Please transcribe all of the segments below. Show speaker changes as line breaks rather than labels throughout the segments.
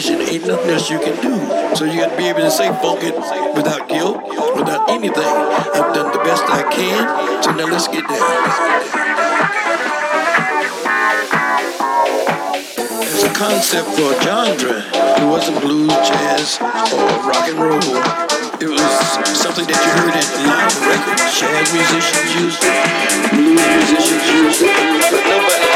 situation, ain't nothing else you can do. So you got to be able to say fuck it without guilt, without anything. I've done the best I can, so now let's get down. As a concept for a genre, it wasn't blues, jazz, or rock and roll it was something that you heard in live records. Jazz musicians used it, blues musicians used it, but nobody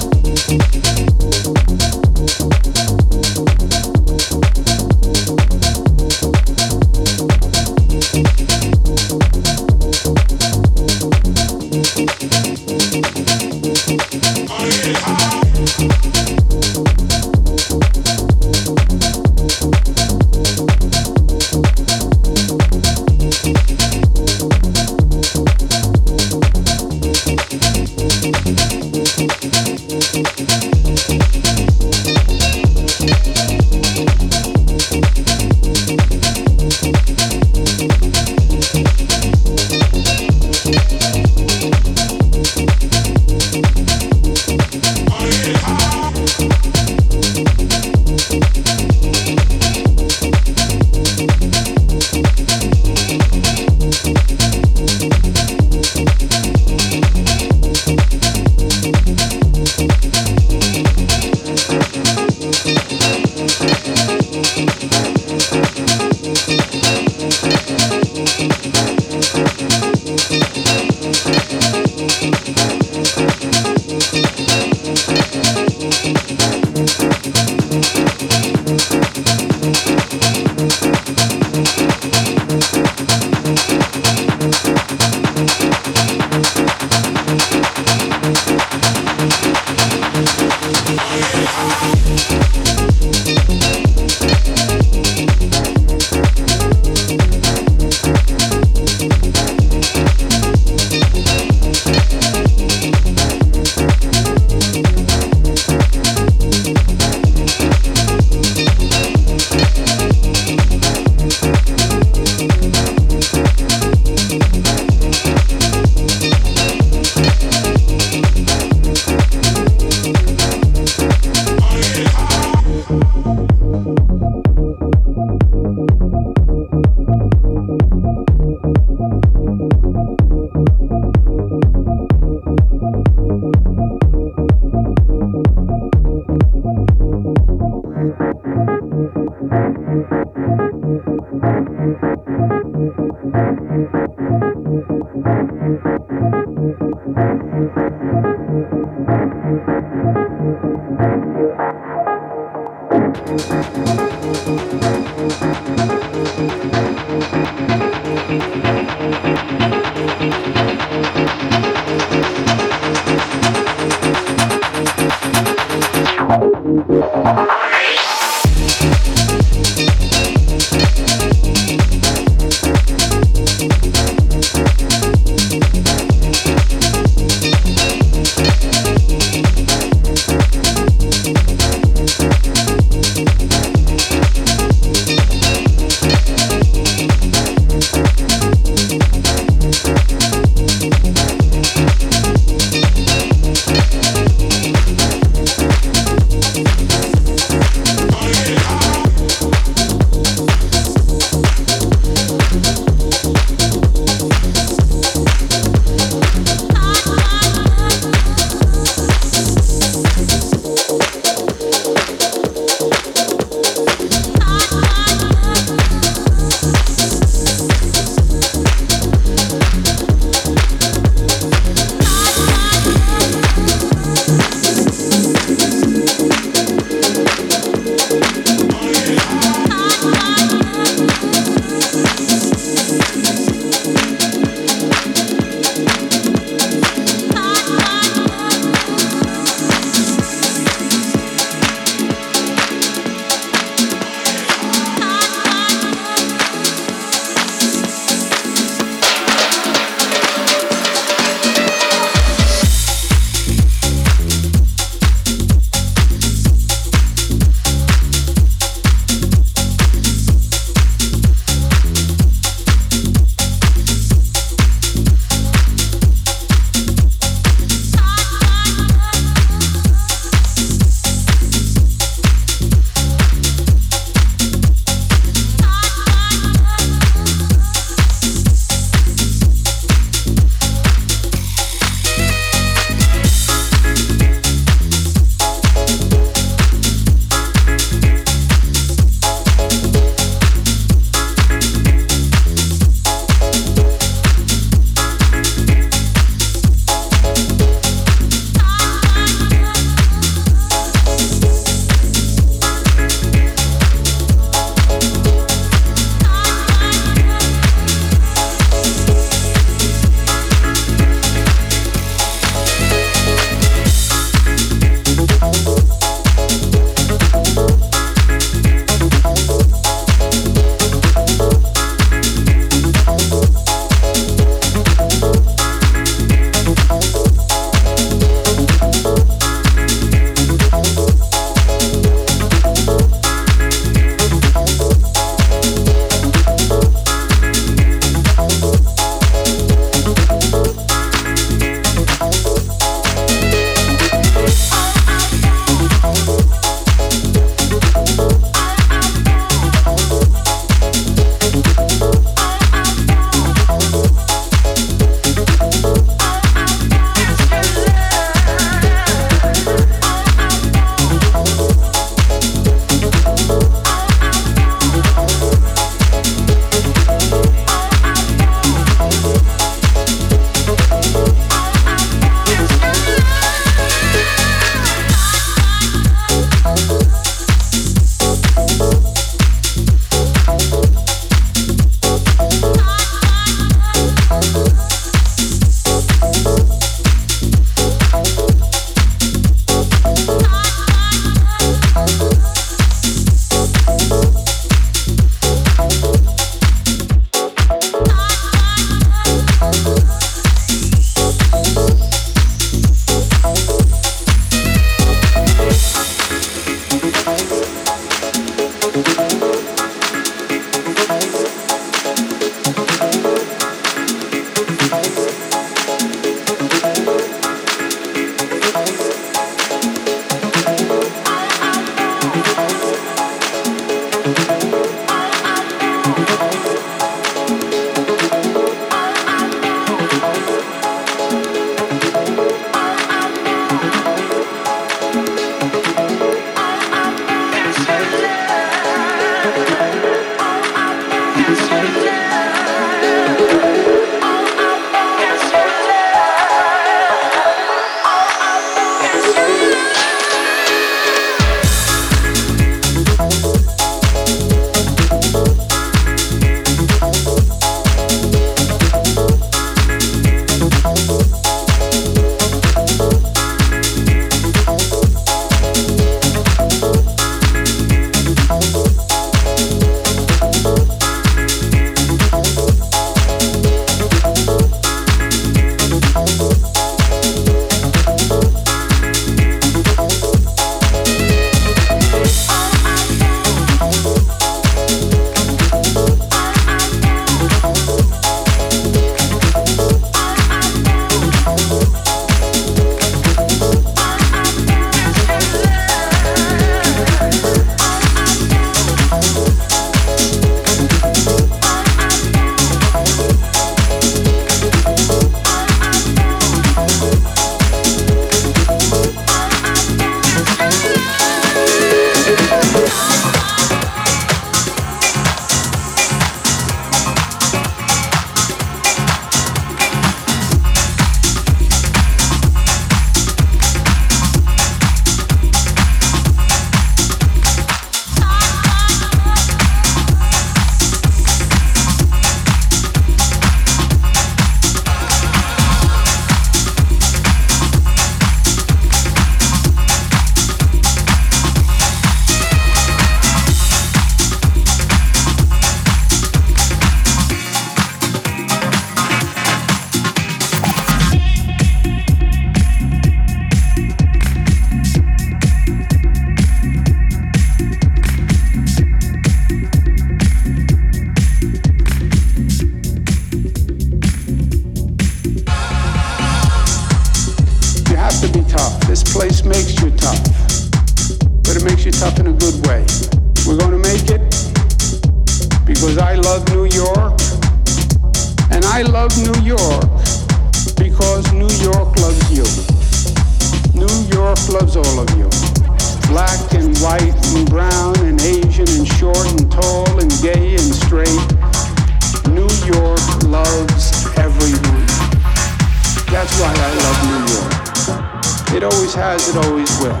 as it always will.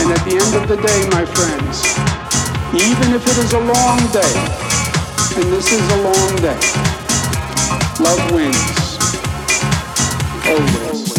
And at the end of the day, my friends, even if it is a long day, and this is a long day, love wins. Always.